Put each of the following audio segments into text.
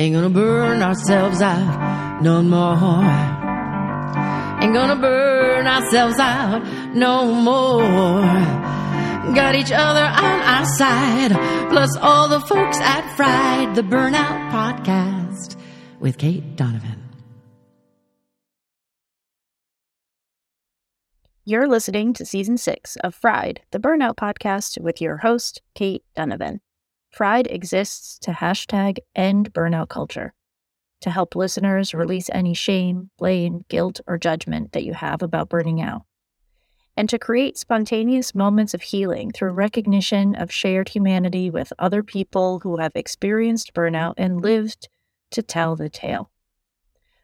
Ain't gonna burn ourselves out no more. Ain't gonna burn ourselves out no more. Got each other on our side, plus all the folks at Fried, the Burnout Podcast with Kate Donovan. You're listening to season six of Fried, the Burnout Podcast with your host, Kate Donovan. Fried exists to hashtag end burnout culture, to help listeners release any shame, blame, guilt, or judgment that you have about burning out, and to create spontaneous moments of healing through recognition of shared humanity with other people who have experienced burnout and lived to tell the tale.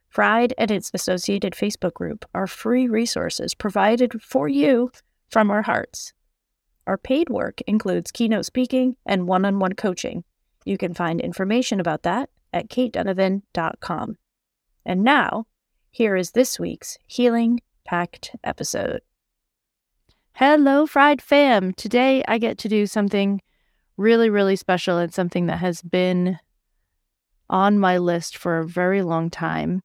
Fried and its associated Facebook group are free resources provided for you from our hearts our paid work includes keynote speaking and one on one coaching. You can find information about that at katedonovan.com. And now, here is this week's Healing Packed episode. Hello, Fried Fam. Today I get to do something really, really special and something that has been on my list for a very long time.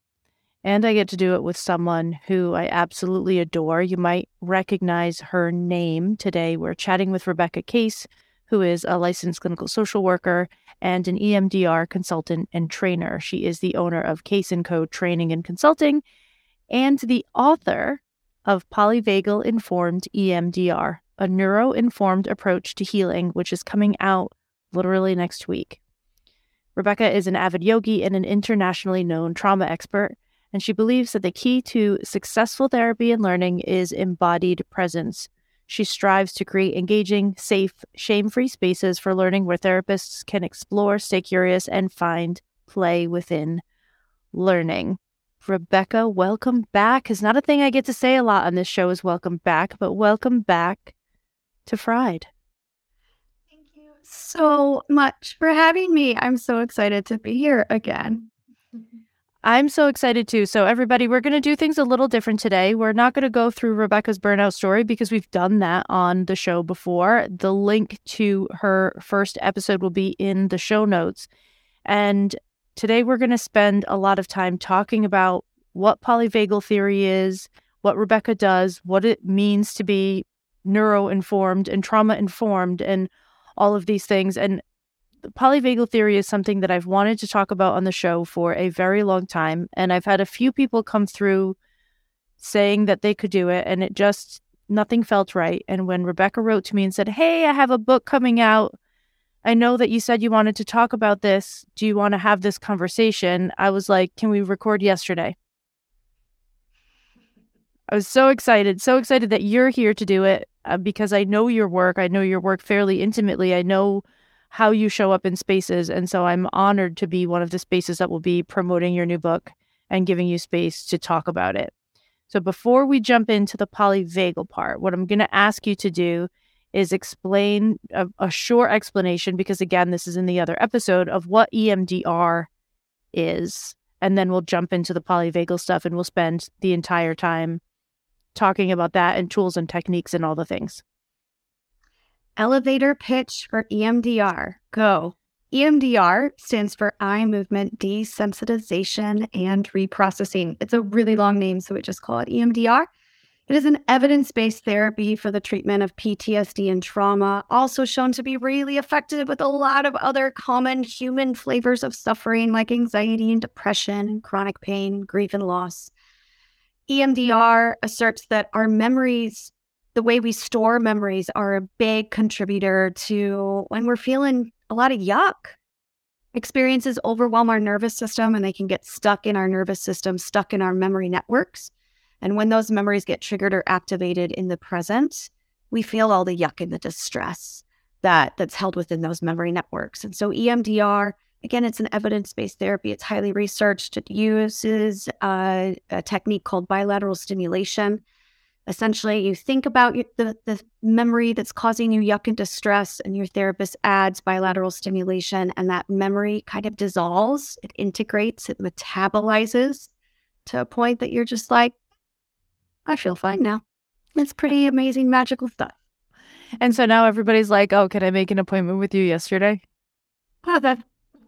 And I get to do it with someone who I absolutely adore. You might recognize her name today. We're chatting with Rebecca Kase, who is a licensed clinical social worker and an EMDR consultant and trainer. She is the owner of Kase & Co. Training and Consulting and the author of Polyvagal Informed EMDR, a neuro-informed approach to healing, which is coming out literally next week. Rebecca is an avid yogi and an internationally known trauma expert and she believes that the key to successful therapy and learning is embodied presence. She strives to create engaging, safe, shame free spaces for learning where therapists can explore, stay curious, and find play within learning. Rebecca, welcome back. Is not a thing I get to say a lot on this show is welcome back, but welcome back to Fried. Thank you so much for having me. I'm so excited to be here again. I'm so excited too. So, everybody, we're going to do things a little different today. We're not going to go through Rebecca's burnout story because we've done that on the show before. The link to her first episode will be in the show notes. And today, we're going to spend a lot of time talking about what polyvagal theory is, what Rebecca does, what it means to be neuro informed and trauma informed, and all of these things. And polyvagal theory is something that I've wanted to talk about on the show for a very long time. And I've had a few people come through saying that they could do it, and it just, nothing felt right. And when Rebecca wrote to me and said, Hey, I have a book coming out. I know that you said you wanted to talk about this. Do you want to have this conversation? I was like, Can we record yesterday? I was so excited, so excited that you're here to do it uh, because I know your work. I know your work fairly intimately. I know how you show up in spaces. And so I'm honored to be one of the spaces that will be promoting your new book and giving you space to talk about it. So before we jump into the polyvagal part, what I'm going to ask you to do is explain a, a, short explanation, because again, this is in the other episode of what EMDR is. And then we'll jump into the polyvagal stuff and we'll spend the entire time talking about that and tools and techniques and all the things. Elevator pitch for EMDR. Go. EMDR stands for eye movement desensitization and reprocessing. It's a really long name, so we just call it EMDR. It is an evidence based therapy for the treatment of PTSD and trauma, also shown to be really effective with a lot of other common human flavors of suffering like anxiety and depression chronic pain, grief and loss. EMDR asserts that our memories the way we store memories are a big contributor to when we're feeling a lot of yuck. Experiences overwhelm our nervous system and they can get stuck in our nervous system, stuck in our memory networks. And when those memories get triggered or activated in the present, we feel all the yuck and the distress that that's held within those memory networks. And so EMDR, again, it's an evidence-based therapy. It's highly researched. It uses uh, a technique called bilateral stimulation essentially you think about the, the memory that's causing you yuck and distress and your therapist adds bilateral stimulation and that memory kind of dissolves. It integrates it metabolizes to a point that you're just like i feel fine now. It's pretty amazing magical stuff. And so now everybody's like oh can i make an appointment with you yesterday?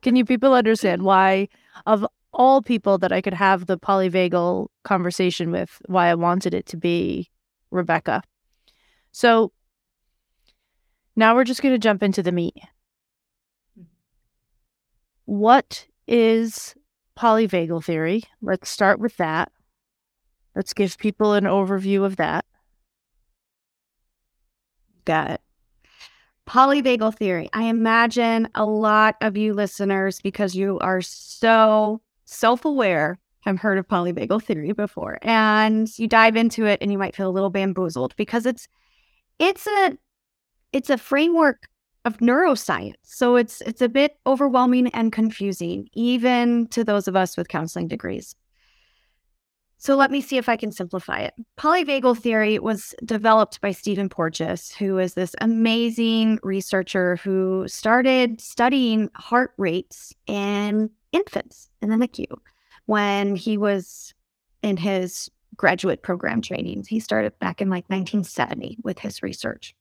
Can you people understand why, of all people that I could have the polyvagal conversation with, why I wanted it to be Rebecca? So now we're just going to jump into the meat. What is polyvagal theory? Let's start with that. Let's give people an overview of that. Got it. Polyvagal theory. I imagine a lot of you listeners, because you are so self aware, I've heard of polyvagal theory before. And you dive into it and you might feel a little bamboozled because it's it's a it's a framework of neuroscience. So it's it's a bit overwhelming and confusing, even to those of us with counseling degrees. So let me see if I can simplify it. Polyvagal theory was developed by Stephen Porges, who is this amazing researcher who started studying heart rates in infants in the NICU when he was in his graduate program training. He started back in like 1970 with his research.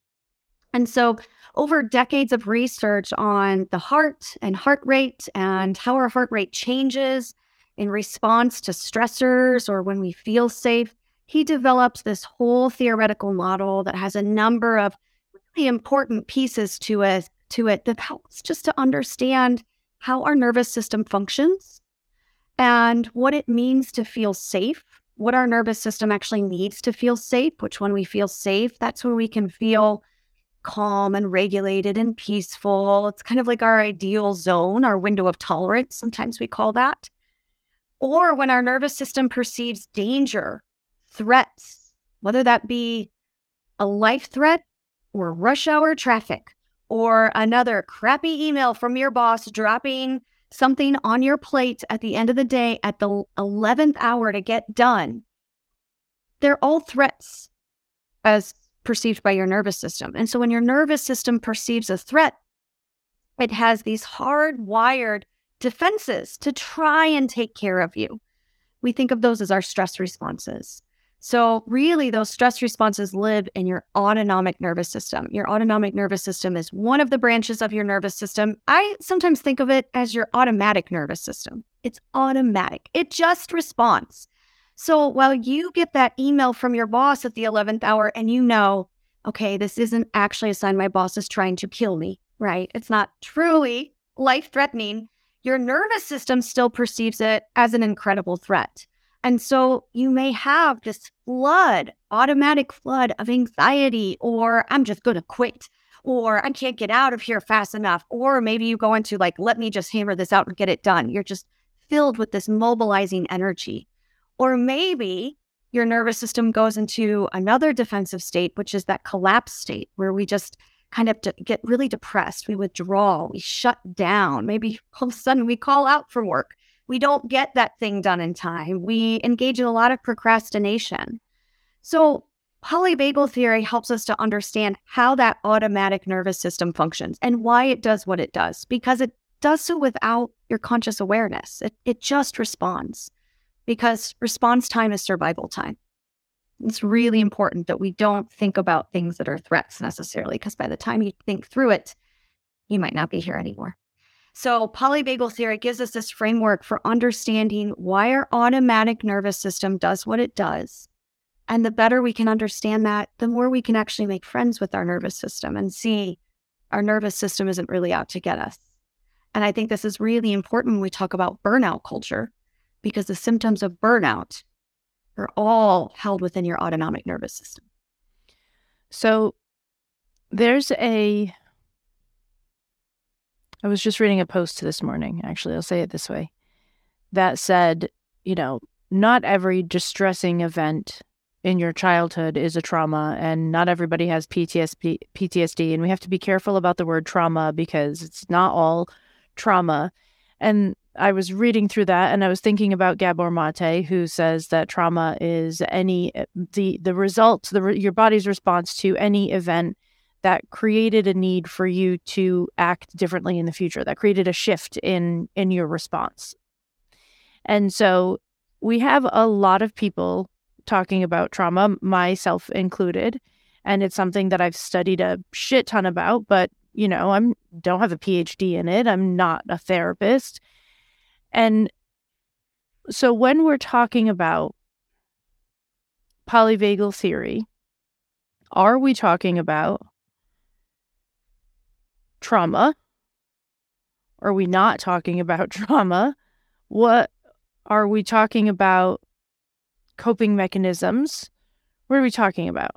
And so, over decades of research on the heart and heart rate and how our heart rate changes in response to stressors or when we feel safe, he develops this whole theoretical model that has a number of really important pieces to it, to it that helps just to understand how our nervous system functions and what it means to feel safe, what our nervous system actually needs to feel safe, which when we feel safe, that's when we can feel calm and regulated and peaceful. It's kind of like our ideal zone, our window of tolerance, sometimes we call that or when our nervous system perceives danger, threats, whether that be a life threat or rush hour traffic or another crappy email from your boss dropping something on your plate at the end of the day at the 11th hour to get done. They're all threats as perceived by your nervous system. And so when your nervous system perceives a threat, it has these hardwired defenses to try and take care of you. We think of those as our stress responses. So, really, those stress responses live in your autonomic nervous system. Your autonomic nervous system is one of the branches of your nervous system. I sometimes think of it as your automatic nervous system. It's automatic, it just responds. So, while you get that email from your boss at the 11th hour and you know, okay, this isn't actually a sign my boss is trying to kill me, right? It's not truly life threatening your nervous system still perceives it as an incredible threat. And so you may have this flood, automatic flood of anxiety, or I'm just going to quit, or I can't get out of here fast enough. Or maybe you go into like, let me just hammer this out and get it done. You're just filled with this mobilizing energy. Or maybe your nervous system goes into another defensive state, which is that collapse state where we just kind of de- get really depressed. We withdraw, we shut down. Maybe all of a sudden we call out for work. We don't get that thing done in time. We engage in a lot of procrastination. So, polyvagal theory helps us to understand how that automatic nervous system functions and why it does what it does, because it does so without your conscious awareness. It, it just responds because response time is survival time it's really important that we don't think about things that are threats necessarily, because by the time you think through it, you might not be here anymore. So, polyvagal theory gives us this framework for understanding why our automatic nervous system does what it does. And the better we can understand that, the more we can actually make friends with our nervous system and see our nervous system isn't really out to get us. And I think this is really important when we talk about burnout culture, because the symptoms of burnout are all held within your autonomic nervous system. So there's a I was just reading a post this morning, actually, I'll say it this way, that said, you know, not every distressing event in your childhood is a trauma and not everybody has PTSD PTSD and we have to be careful about the word trauma because it's not all trauma. And I was reading through that and I was thinking about Gabor Mate, who says that trauma is any eh, the the result, the your body's response to any event that created a need for you to act differently in the future, that created a shift in in your response. And so we have a lot of people talking about trauma, myself included, and it's something that I've studied a shit ton about, but you know, I'm don't have a PhD in it. I'm not a therapist. And so when we're talking about polyvagal theory, are we talking about trauma? Are we not talking about trauma? What are we talking about coping mechanisms? What are we talking about?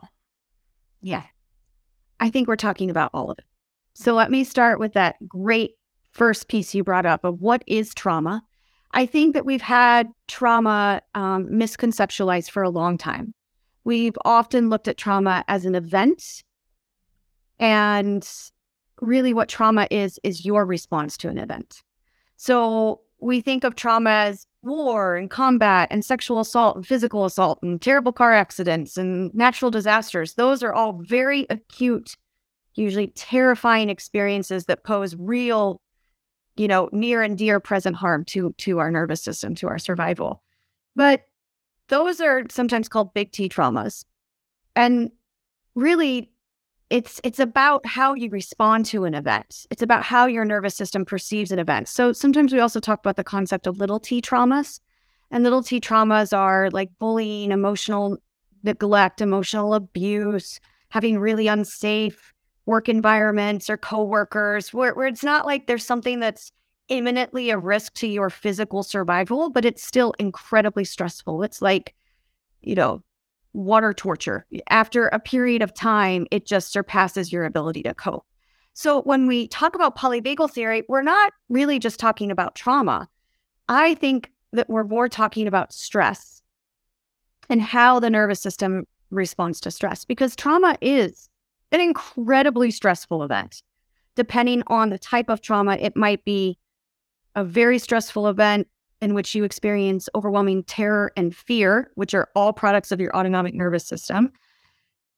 Yeah. I think we're talking about all of it. So let me start with that great first piece you brought up of what is trauma. I think that we've had trauma um, misconceptualized for a long time. We've often looked at trauma as an event. And really, what trauma is, is your response to an event. So we think of trauma as war and combat and sexual assault and physical assault and terrible car accidents and natural disasters. Those are all very acute, usually terrifying experiences that pose real, you know, near and dear present harm to to our nervous system, to our survival. But those are sometimes called big T traumas. And really it's it's about how you respond to an event. It's about how your nervous system perceives an event. So sometimes we also talk about the concept of little t traumas. And little t traumas are like bullying, emotional neglect, emotional abuse, having really unsafe work environments or coworkers where, where it's not like there's something that's imminently a risk to your physical survival, but it's still incredibly stressful. It's like, you know, water torture. After a period of time, it just surpasses your ability to cope. So when we talk about polyvagal theory, we're not really just talking about trauma. I think that we're more talking about stress and how the nervous system responds to stress because trauma is an incredibly stressful event. Depending on the type of trauma, it might be a very stressful event in which you experience overwhelming terror and fear, which are all products of your autonomic nervous system.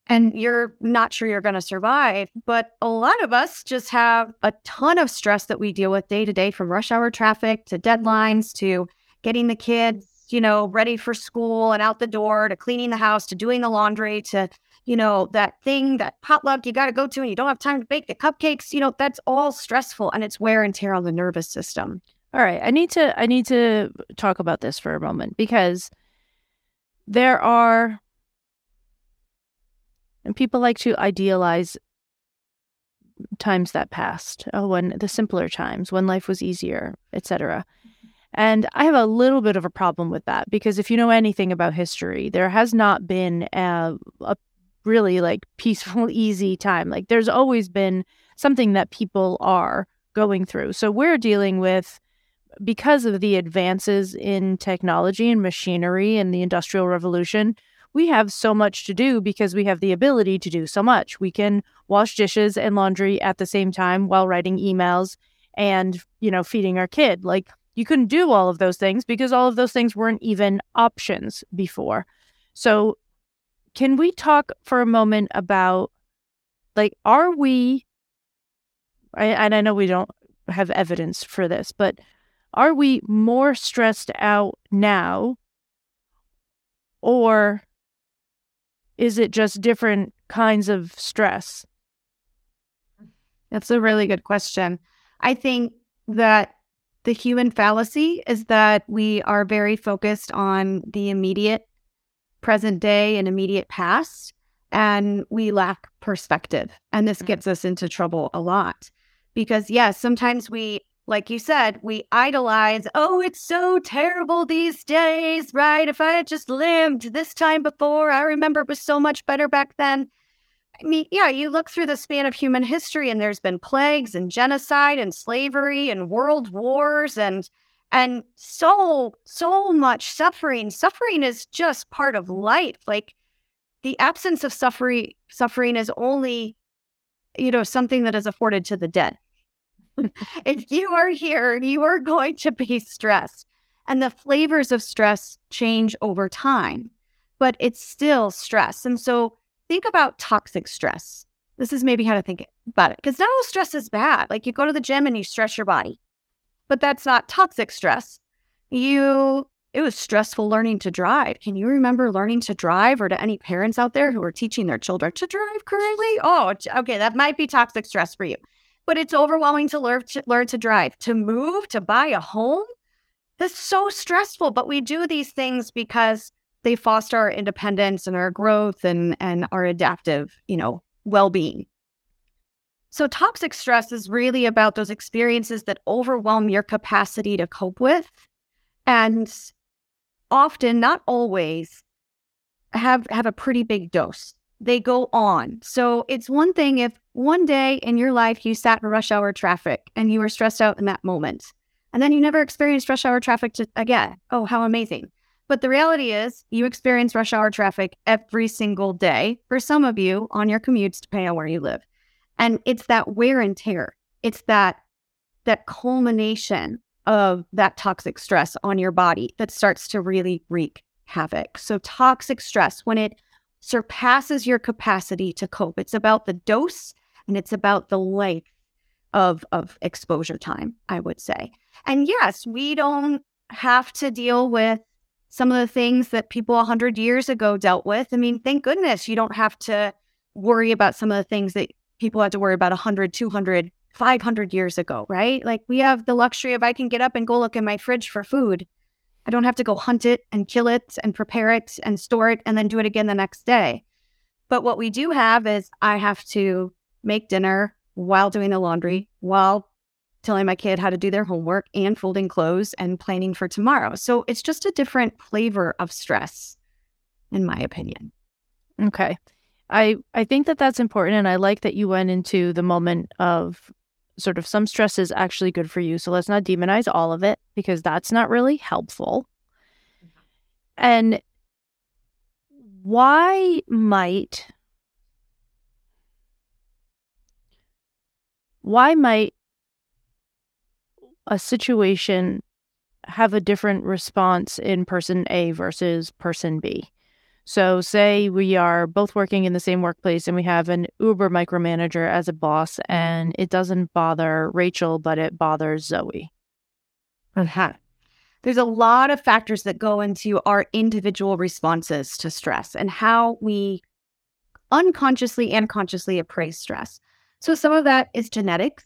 And you're not sure you're going to survive. But a lot of us just have a ton of stress that we deal with day to day from rush hour traffic to deadlines to getting the kids, you know, ready for school and out the door to cleaning the house to doing the laundry to, you know, that thing, that potluck you got to go to and you don't have time to bake the cupcakes. You know, that's all stressful and it's wear and tear on the nervous system. All right, I need to I need to talk about this for a moment because there are and people like to idealize times that passed, oh, when the simpler times, when life was easier, etc. And I have a little bit of a problem with that because if you know anything about history, there has not been a, a really like peaceful, easy time. Like there's always been something that people are going through. So we're dealing with because of the advances in technology and machinery and the industrial revolution, we have so much to do because we have the ability to do so much. We can wash dishes and laundry at the same time while writing emails and, you know, feeding our kid. Like you couldn't do all of those things because all of those things weren't even options before. So, can we talk for a moment about like are we and I know we don't have evidence for this, but are we more stressed out now? Or is it just different kinds of stress? That's a really good question. I think that the human fallacy is that we are very focused on the immediate present day and immediate past, and we lack perspective. And this mm. gets us into trouble a lot because, yes, sometimes we like you said, we idolize, oh, it's so terrible these days, right? If I had just lived this time before, I remember it was so much better back then. I mean, yeah, you look through the span of human history and there's been plagues and genocide and slavery and world wars and and so so much suffering. Suffering is just part of life. Like the absence of suffering suffering is only you know something that is afforded to the dead if you are here, you are going to be stressed. And the flavors of stress change over time, but it's still stress. And so think about toxic stress. This is maybe how to think about it. Because not all stress is bad. Like you go to the gym and you stress your body, but that's not toxic stress. You, it was stressful learning to drive. Can you remember learning to drive or to any parents out there who are teaching their children to drive currently? Oh, okay. That might be toxic stress for you. but it's overwhelming to learn to learn to drive, to move, to buy a home. That's so stressful, but we do these things because they foster our independence and our growth and and our adaptive, you know, well-being. So toxic stress is really about those experiences that overwhelm your capacity to cope with and often not always have have a pretty big dose. They go on. So it's one thing if one day in your life you sat in rush hour traffic and you were stressed out in that moment. And then you never experienced rush hour traffic to, again. Oh, how amazing. But the reality is, you experience rush hour traffic every single day for some of you on your commutes, depending on where you live. And it's that wear and tear. It's that that culmination of that toxic stress on your body that starts to really wreak havoc. So toxic stress, when it surpasses your capacity to cope, it's about the dose and it's about the length of of exposure time, I would say. And yes, we don't have to deal with some of the things that people 100 years ago dealt with. I mean, thank goodness you don't have to worry about some of the things that people had to worry about 100, 200, 500 years ago, right? Like we have the luxury of I can get up and go look in my fridge for food. I don't have to go hunt it and kill it and prepare it and store it and then do it again the next day. But what we do have is I have to make dinner while doing the laundry, while telling my kid how to do their homework and folding clothes and planning for tomorrow. So it's just a different flavor of stress, in my opinion. Okay. I, I think that that's important. And I like that you went into the moment of sort of some stress is actually good for you. So let's not demonize all of it because that's not really helpful. And why might why might a situation have a different response in person A versus person B. So, say we are both working in the same workplace and we have an Uber micromanager as a boss, and it doesn't bother Rachel, but it bothers Zoe. Uh-huh. There's a lot of factors that go into our individual responses to stress and how we unconsciously and consciously appraise stress. So, some of that is genetics.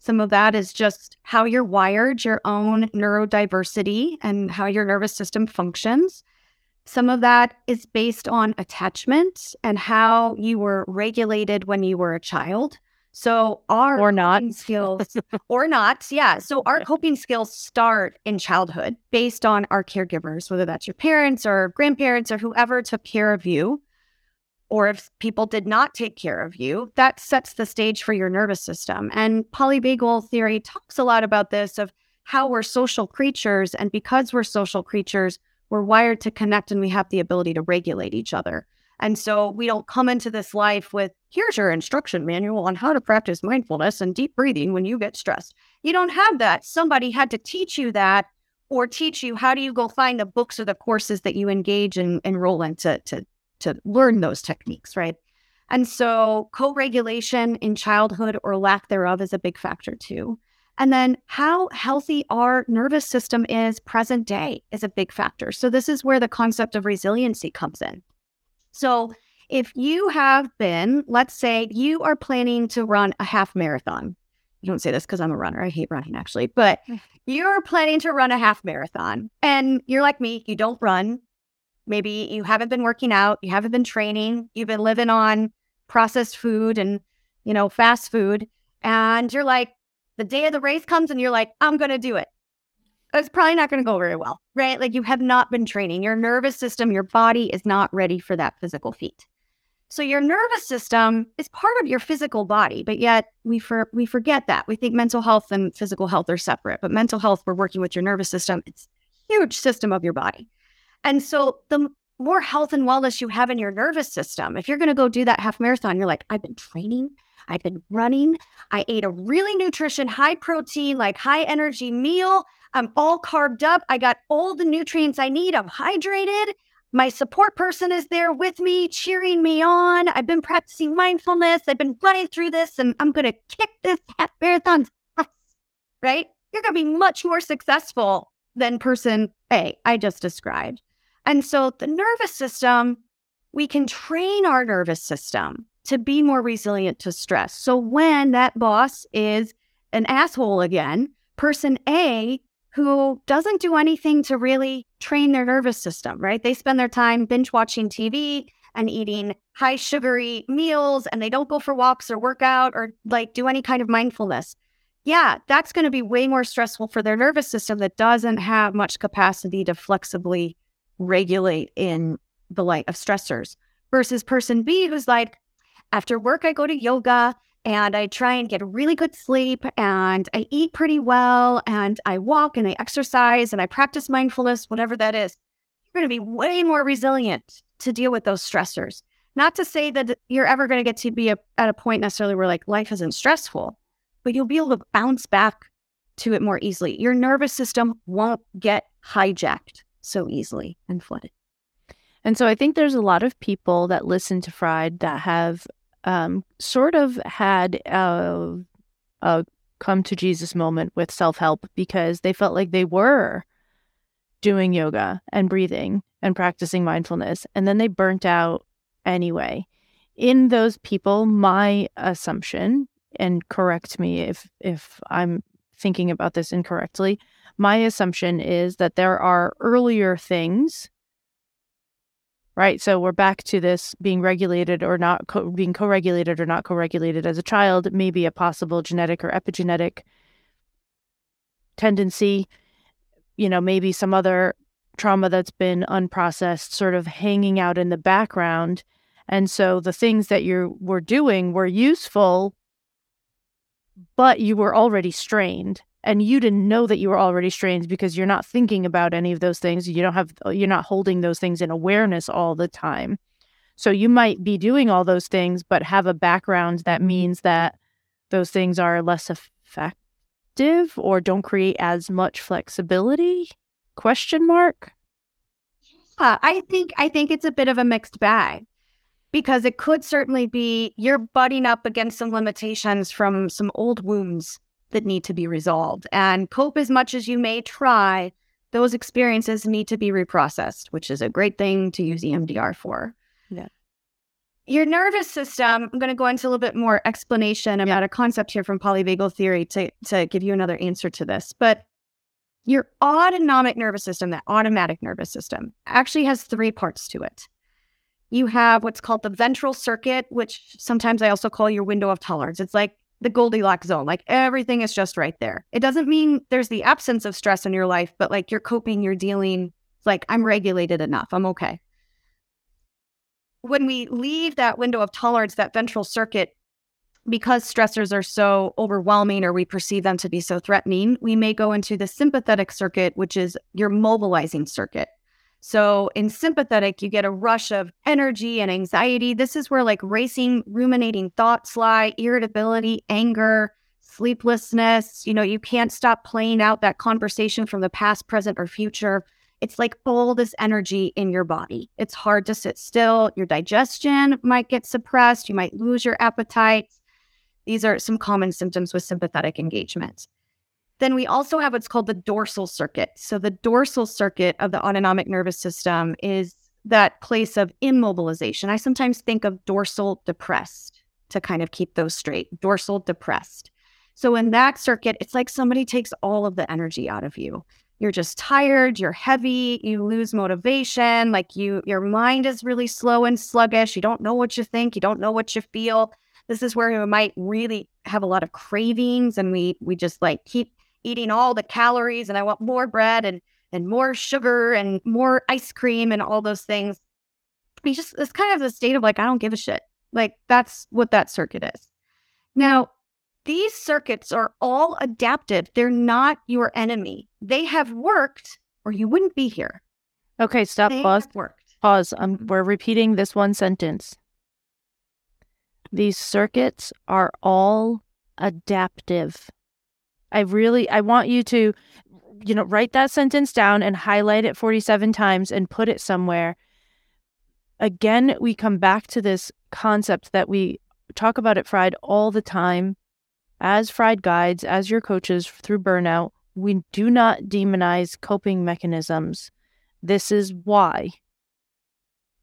Some of that is just how you're wired, your own neurodiversity, and how your nervous system functions. Some of that is based on attachment and how you were regulated when you were a child. So our or not skills or not, yeah. So our coping skills start in childhood based on our caregivers, whether that's your parents or grandparents or whoever took care of you or if people did not take care of you, that sets the stage for your nervous system. And polyvagal theory talks a lot about this of how we're social creatures. And because we're social creatures, we're wired to connect and we have the ability to regulate each other. And so we don't come into this life with here's your instruction manual on how to practice mindfulness and deep breathing when you get stressed. You don't have that. Somebody had to teach you that or teach you how do you go find the books or the courses that you engage and enroll in to, to to learn those techniques, right? And so co-regulation in childhood or lack thereof is a big factor too. And then how healthy our nervous system is present day is a big factor. So this is where the concept of resiliency comes in. So if you have been, let's say you are planning to run a half marathon. You don't say this because I'm a runner. I hate running actually, but you're planning to run a half marathon and you're like me, you don't run, Maybe you haven't been working out, you haven't been training, you've been living on processed food and, you know, fast food. And you're like, the day of the race comes and you're like, I'm going to do it. It's probably not going to go very well, right? Like you have not been training. Your nervous system, your body is not ready for that physical feat. So your nervous system is part of your physical body, but yet we for, we forget that. We think mental health and physical health are separate, but mental health, we're working with your nervous system. It's a huge system of your body. And so the more health and wellness you have in your nervous system, if you're going to go do that half marathon, you're like, I've been training, I've been running, I ate a really nutrition, high protein, like high energy meal. I'm all carved up. I got all the nutrients I need. I'm hydrated. My support person is there with me, cheering me on. I've been practicing mindfulness. I've been running through this and I'm going to kick this half marathon. Right? You're going to be much more successful than person A I just described. And so the nervous system, we can train our nervous system to be more resilient to stress. So when that boss is an asshole again, person A who doesn't do anything to really train their nervous system, right? They spend their time binge watching TV and eating high sugary meals and they don't go for walks or work out or like do any kind of mindfulness. Yeah, that's going to be way more stressful for their nervous system that doesn't have much capacity to flexibly regulate in the light of stressors versus person B who's like, after work, I go to yoga and I try and get really good sleep and I eat pretty well and I walk and I exercise and I practice mindfulness, whatever that is. You're going to be way more resilient to deal with those stressors. Not to say that you're ever going to get to be a, at a point necessarily where like life isn't stressful, but you'll be able to bounce back to it more easily. Your nervous system won't get hijacked so easily and flooded. And so I think there's a lot of people that listen to Fried that have um, sort of had a, a come to Jesus moment with self help because they felt like they were doing yoga and breathing and practicing mindfulness, and then they burnt out anyway. In those people, my assumption, and correct me if if I'm thinking about this incorrectly, my assumption is that there are earlier things right? So we're back to this being regulated or not co- being co-regulated or not co-regulated as a child, maybe a possible genetic or epigenetic tendency, you know, maybe some other trauma that's been unprocessed sort of hanging out in the background. And so the things that you were doing were useful, but you were already strained and you didn't know that you were already strained because you're not thinking about any of those things you don't have you're not holding those things in awareness all the time. So you might be doing all those things but have a background that means that those things are less effective or don't create as much flexibility? Question mark? Uh, i think i think it's a bit of a mixed bag because it could certainly be you're butting up against some limitations from some old wounds that need to be resolved. And cope as much as you may try, those experiences need to be reprocessed, which is a great thing to use EMDR for. Yeah. Your nervous system, I'm going to go into a little bit more explanation about a concept here from polyvagal theory to, to give you another answer to this. But your autonomic nervous system, that automatic nervous system, actually has three parts to it. You have what's called the ventral circuit, which sometimes I also call your window of tolerance. It's like the Goldilocks zone. Like everything is just right there. It doesn't mean there's the absence of stress in your life, but like you're coping, you're dealing, like I'm regulated enough. I'm okay. When we leave that window of tolerance, that ventral circuit, because stressors are so overwhelming or we perceive them to be so threatening, we may go into the sympathetic circuit, which is your mobilizing circuit. So in sympathetic, you get a rush of energy and anxiety. This is where like racing, ruminating thoughts lie, irritability, anger, sleeplessness. You know, you can't stop playing out that conversation from the past, present, or future. It's like all this energy in your body. It's hard to sit still. Your digestion might get suppressed. You might lose your appetite. These are some common symptoms with sympathetic engagement. Then we also have what's called the dorsal circuit. So the dorsal circuit of the autonomic nervous system is that place of immobilization. I sometimes think of dorsal depressed to kind of keep those straight. Dorsal depressed. So in that circuit, it's like somebody takes all of the energy out of you. You're just tired, you're heavy, you lose motivation, like you your mind is really slow and sluggish. You don't know what you think, you don't know what you feel. This is where we might really have a lot of cravings and we we just like keep eating all the calories and I want more bread and and more sugar and more ice cream and all those things. We just it's kind of the state of like I don't give a shit. Like that's what that circuit is. Now, these circuits are all adaptive. They're not your enemy. They have worked or you wouldn't be here. Okay, stop. They pause. Worked. Pause. Um, we're repeating this one sentence. These circuits are all adaptive. I really I want you to you know write that sentence down and highlight it 47 times and put it somewhere. Again, we come back to this concept that we talk about at Fried all the time as Fried guides, as your coaches through burnout. We do not demonize coping mechanisms. This is why.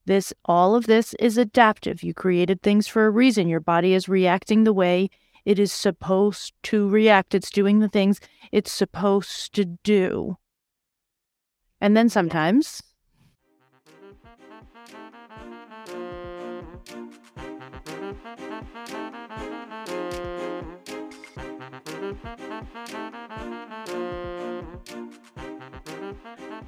This all of this is adaptive. You created things for a reason. Your body is reacting the way it is supposed to react. It's doing the things it's supposed to do. And then sometimes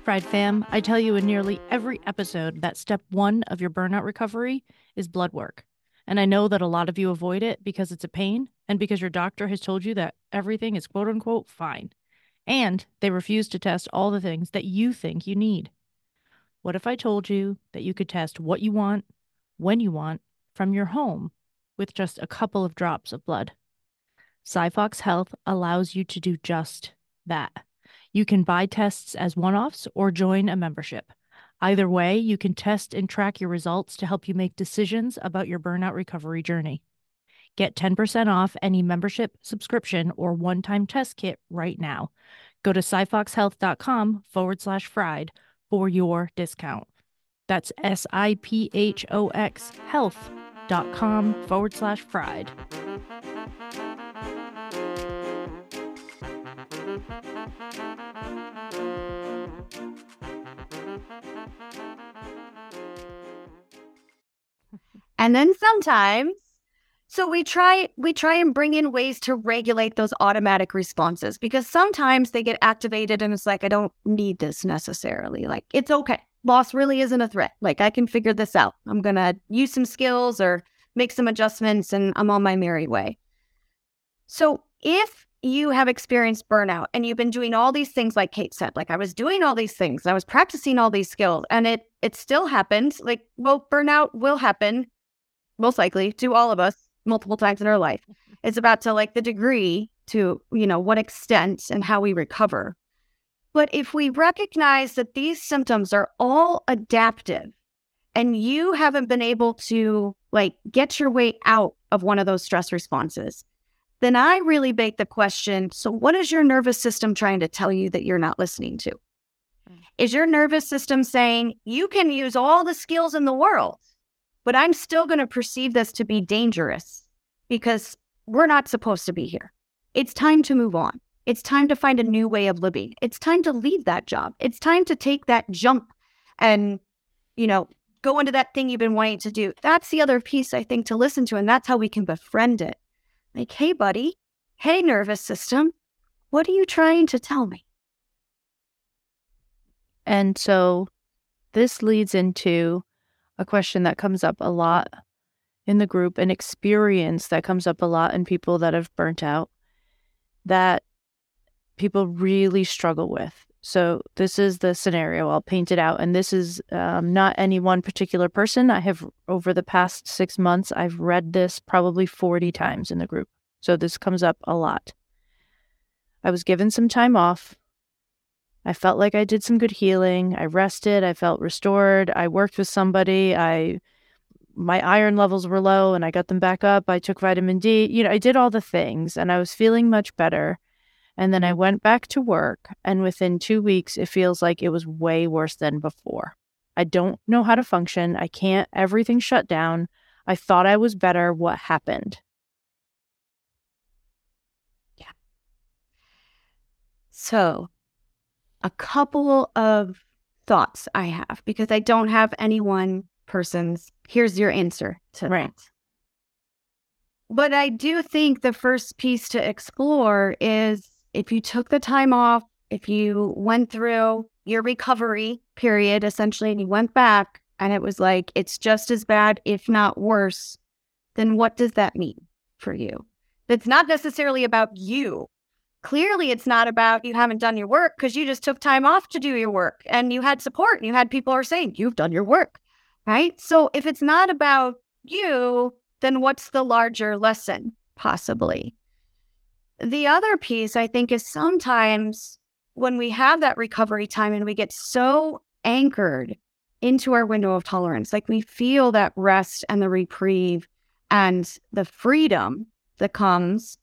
Fried fam, I tell you in nearly every episode that step one of your burnout recovery is blood work. And I know that a lot of you avoid it because it's a pain and because your doctor has told you that everything is quote unquote fine. And they refuse to test all the things that you think you need. What if I told you that you could test what you want, when you want, from your home with just a couple of drops of blood? SiPhox Health allows you to do just that. You can buy tests as one offs or join a membership. Either way, you can test and track your results to help you make decisions about your burnout recovery journey. Get 10% off any membership, subscription, or one time test kit right now. Go to siphoxhealth.com forward slash fried for your discount. That's S I P H O X health.com forward slash fried. And then sometimes so we try we try and bring in ways to regulate those automatic responses because sometimes they get activated and it's like I don't need this necessarily. Like it's okay. Loss really isn't a threat. Like I can figure this out. I'm going to use some skills or make some adjustments and I'm on my merry way. So if you have experienced burnout and you've been doing all these things like Kate said, like I was doing all these things, I was practicing all these skills and it it still happens. Like well burnout will happen most likely to all of us multiple times in our life. It's about to like the degree to, you know, what extent and how we recover. But if we recognize that these symptoms are all adaptive and you haven't been able to like get your way out of one of those stress responses, then I really bake the question so, what is your nervous system trying to tell you that you're not listening to? Mm. Is your nervous system saying you can use all the skills in the world, but I'm still going to perceive this to be dangerous because we're not supposed to be here. It's time to move on. It's time to find a new way of living. It's time to leave that job. It's time to take that jump and, you know, go into that thing you've been wanting to do. That's the other piece I think to listen to. And that's how we can befriend it. Like, hey, buddy, hey, nervous system, what are you trying to tell me? And so this leads into a question that comes up a lot in the group, an experience that comes up a lot in people that have burnt out that people really struggle with. So, this is the scenario. I'll paint it out. And this is um, not any one particular person. I have, over the past six months, I've read this probably 40 times in the group. So, this comes up a lot. I was given some time off I felt like I did some good healing. I rested. I felt restored. I worked with somebody. I my iron levels were low and I got them back up. I took vitamin D. You know, I did all the things and I was feeling much better. And then I mm-hmm. went back to work and within 2 weeks it feels like it was way worse than before. I don't know how to function. I can't everything shut down. I thought I was better. What happened? Yeah. So, a couple of thoughts I have because I don't have any one person's here's your answer to right. that. But I do think the first piece to explore is if you took the time off, if you went through your recovery period essentially and you went back and it was like it's just as bad, if not worse, then what does that mean for you? It's not necessarily about you. Clearly it's not about you haven't done your work because you just took time off to do your work and you had support and you had people are saying you've done your work right? So if it's not about you then what's the larger lesson possibly the other piece i think is sometimes when we have that recovery time and we get so anchored into our window of tolerance like we feel that rest and the reprieve and the freedom that comes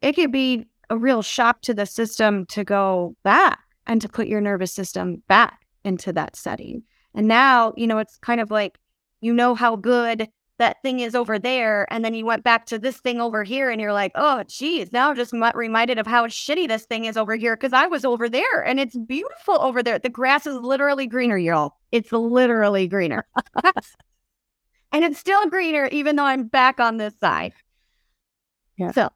it could be a real shock to the system to go back and to put your nervous system back into that setting. And now, you know, it's kind of like you know how good that thing is over there. And then you went back to this thing over here and you're like, oh, geez, now I'm just reminded of how shitty this thing is over here because I was over there and it's beautiful over there. The grass is literally greener, y'all. It's literally greener. and it's still greener even though I'm back on this side. Yeah. So,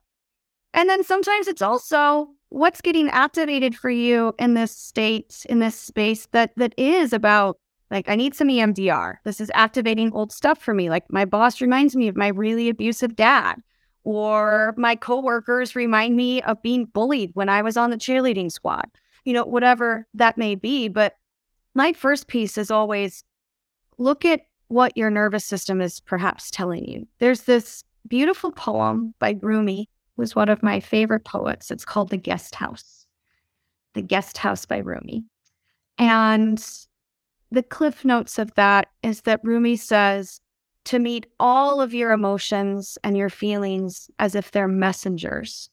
and then sometimes it's also what's getting activated for you in this state, in this space that that is about like, I need some EMDR. This is activating old stuff for me. Like, my boss reminds me of my really abusive dad, or my coworkers remind me of being bullied when I was on the cheerleading squad, you know, whatever that may be. But my first piece is always look at what your nervous system is perhaps telling you. There's this beautiful poem by Rumi, who's one of my favorite poets. It's called The Guest House. The Guest House by Rumi. And the cliff notes of that is that Rumi says to meet all of your emotions and your feelings as if they're messengers.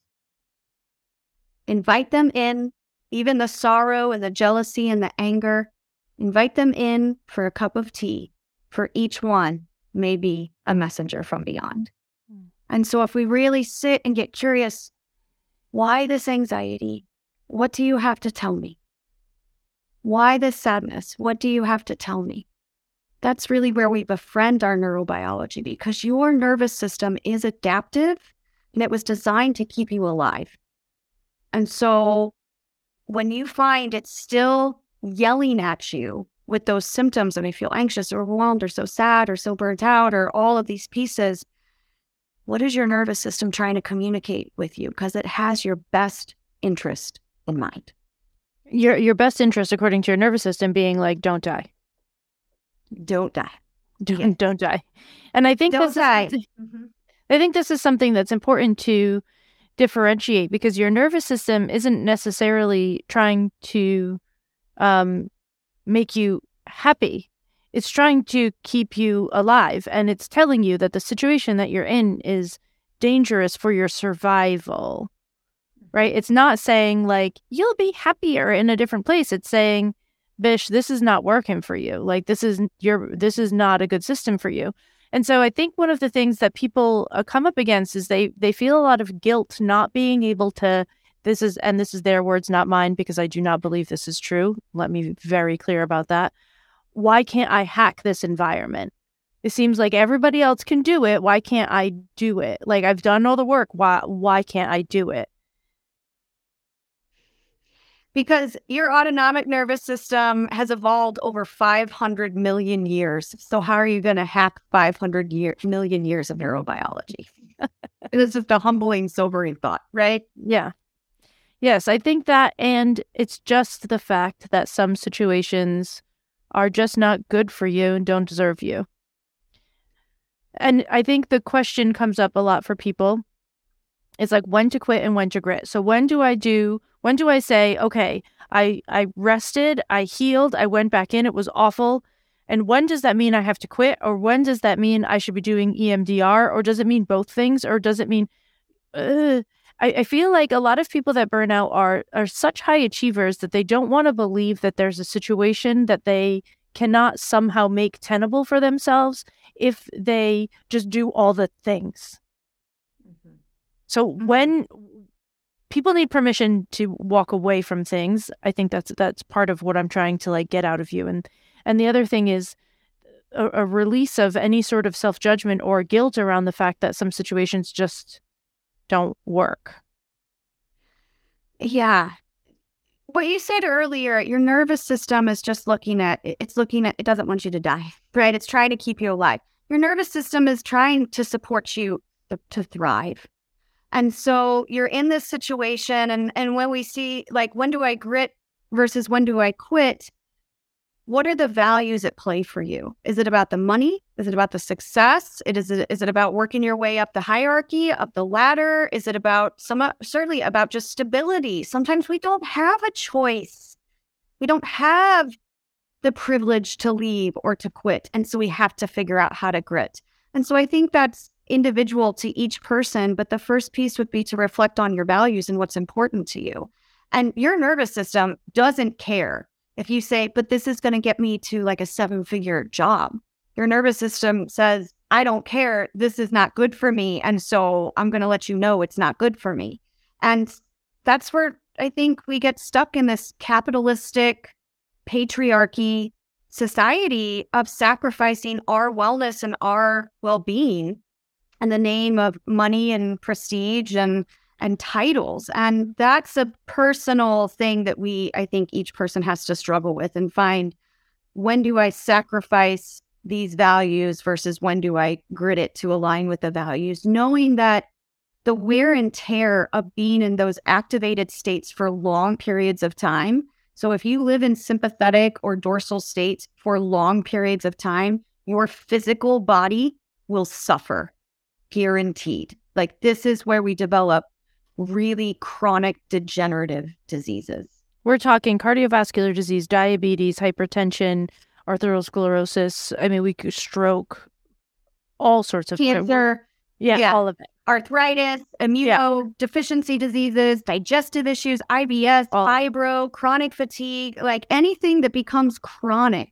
Invite them in, even the sorrow and the jealousy and the anger. Invite them in for a cup of tea, for each one may be a messenger from beyond. Mm. And so, if we really sit and get curious, why this anxiety? What do you have to tell me? Why this sadness? What do you have to tell me? That's really where we befriend our neurobiology because your nervous system is adaptive and it was designed to keep you alive. And so when you find it's still yelling at you with those symptoms and you feel anxious or overwhelmed or so sad or so burnt out or all of these pieces, what is your nervous system trying to communicate with you? Because it has your best interest in mind your your best interest according to your nervous system being like don't die don't die don't, yeah. don't die and i think don't this die. Is, mm-hmm. i think this is something that's important to differentiate because your nervous system isn't necessarily trying to um, make you happy it's trying to keep you alive and it's telling you that the situation that you're in is dangerous for your survival right? It's not saying like you'll be happier in a different place. It's saying, Bish, this is not working for you. Like this is your this is not a good system for you. And so I think one of the things that people uh, come up against is they they feel a lot of guilt not being able to this is and this is their words not mine because I do not believe this is true. Let me be very clear about that. Why can't I hack this environment? It seems like everybody else can do it. Why can't I do it? Like I've done all the work. Why why can't I do it? Because your autonomic nervous system has evolved over 500 million years. So how are you going to hack 500 year, million years of neurobiology? it's just a humbling, sobering thought, right? Yeah. Yes, I think that, and it's just the fact that some situations are just not good for you and don't deserve you. And I think the question comes up a lot for people. It's like when to quit and when to grit. So when do I do when do I say, okay, I I rested, I healed, I went back in, it was awful. And when does that mean I have to quit? Or when does that mean I should be doing EMDR? Or does it mean both things? Or does it mean uh, I, I feel like a lot of people that burn out are are such high achievers that they don't want to believe that there's a situation that they cannot somehow make tenable for themselves if they just do all the things. So mm-hmm. when people need permission to walk away from things. I think that's that's part of what I'm trying to like get out of you. And and the other thing is a, a release of any sort of self judgment or guilt around the fact that some situations just don't work. Yeah. What you said earlier, your nervous system is just looking at it's looking at it doesn't want you to die, right? It's trying to keep you alive. Your nervous system is trying to support you to, to thrive and so you're in this situation and and when we see like when do I grit versus when do I quit? What are the values at play for you? Is it about the money? Is it about the success? It is it, is it about working your way up the hierarchy, up the ladder? Is it about some certainly about just stability? Sometimes we don't have a choice. We don't have the privilege to leave or to quit. And so we have to figure out how to grit. And so I think that's individual to each person, but the first piece would be to reflect on your values and what's important to you. And your nervous system doesn't care If you say, but this is going to get me to like a seven figure job, your nervous system says, I don't care. This is not good for me. And so I'm going to let you know it's not good for me. And that's where I think we get stuck in this capitalistic patriarchy society of sacrificing our wellness and our well-being in the name of money and prestige and and titles. And that's a personal thing that we i think each person has to struggle with and find when do i sacrifice these values versus when do i grit it to align with the values? Knowing that the wear and tear of being in those activated states for long periods of time. So if you live in sympathetic or dorsal states for long periods of time, your physical body will suffer, guaranteed. Like this is where we develop really chronic degenerative diseases. We're talking cardiovascular disease, diabetes, hypertension, arteriosclerosis. I mean, we could stroke, all sorts of cancer. Yeah, yeah, all of it arthritis, immunodeficiency yeah. diseases, digestive issues, IBS, All. fibro, chronic fatigue, like anything that becomes chronic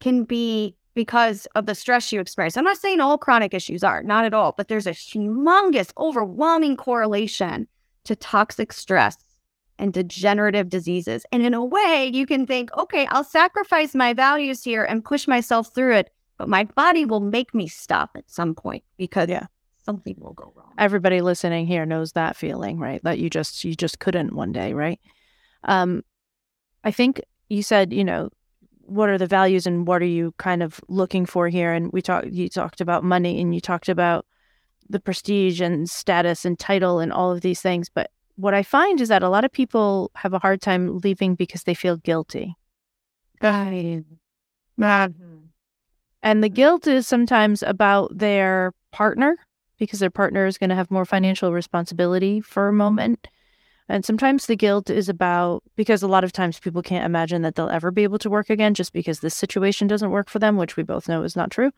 can be because of the stress you experience. I'm not saying all chronic issues are, not at all, but there's a humongous, overwhelming correlation to toxic stress and degenerative diseases. And in a way, you can think, okay, I'll sacrifice my values here and push myself through it, but my body will make me stop at some point because yeah something will go wrong. Everybody listening here knows that feeling, right? That you just you just couldn't one day, right? Um, I think you said, you know, what are the values and what are you kind of looking for here? And we talked, you talked about money and you talked about the prestige and status and title and all of these things. But what I find is that a lot of people have a hard time leaving because they feel guilty. Right. Mm-hmm. And the guilt is sometimes about their partner because their partner is going to have more financial responsibility for a moment. And sometimes the guilt is about because a lot of times people can't imagine that they'll ever be able to work again just because this situation doesn't work for them, which we both know is not true.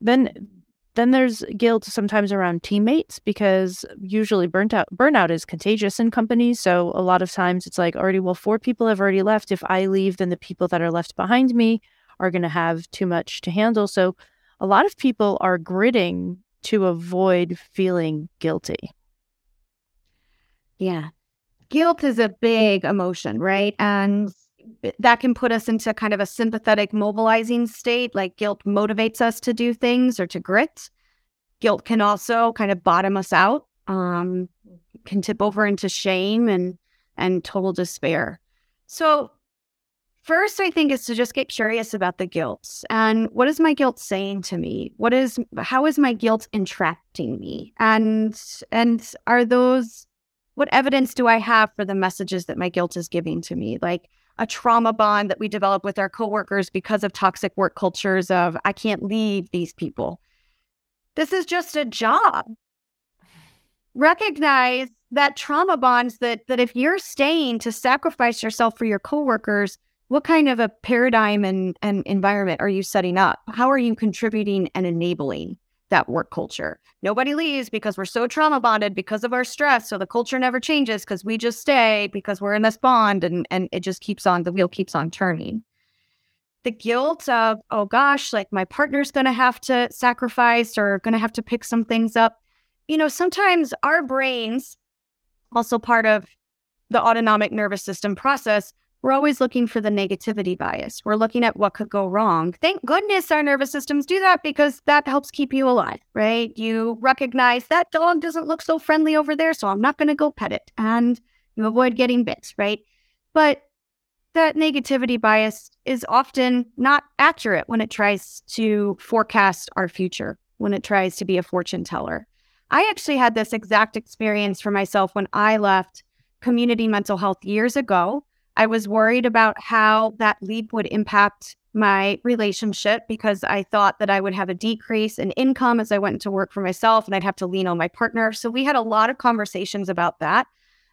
Then then there's guilt sometimes around teammates because usually burnt out burnout is contagious in companies. So a lot of times it's like already well four people have already left. If I leave, then the people that are left behind me are going to have too much to handle. So a lot of people are gritting to avoid feeling guilty. Yeah. Guilt is a big emotion, right? And that can put us into kind of a sympathetic mobilizing state. Like guilt motivates us to do things or to grit. Guilt can also kind of bottom us out, um, can tip over into shame and and total despair. So First, I think is to just get curious about the guilt and what is my guilt saying to me? What is how is my guilt entrapting me? And and are those what evidence do I have for the messages that my guilt is giving to me? Like a trauma bond that we develop with our coworkers because of toxic work cultures of I can't leave these people. This is just a job. Recognize that trauma bonds that that if you're staying to sacrifice yourself for your coworkers, what kind of a paradigm and, and environment are you setting up? How are you contributing and enabling that work culture? Nobody leaves because we're so trauma bonded because of our stress. So the culture never changes because we just stay because we're in this bond and, and it just keeps on, the wheel keeps on turning. The guilt of, oh gosh, like my partner's going to have to sacrifice or going to have to pick some things up. You know, sometimes our brains, also part of the autonomic nervous system process, we're always looking for the negativity bias. We're looking at what could go wrong. Thank goodness our nervous systems do that because that helps keep you alive, right? You recognize that dog doesn't look so friendly over there, so I'm not going to go pet it. And you avoid getting bit, right? But that negativity bias is often not accurate when it tries to forecast our future, when it tries to be a fortune teller. I actually had this exact experience for myself when I left community mental health years ago I was worried about how that leap would impact my relationship because I thought that I would have a decrease in income as I went into work for myself and I'd have to lean on my partner. So we had a lot of conversations about that.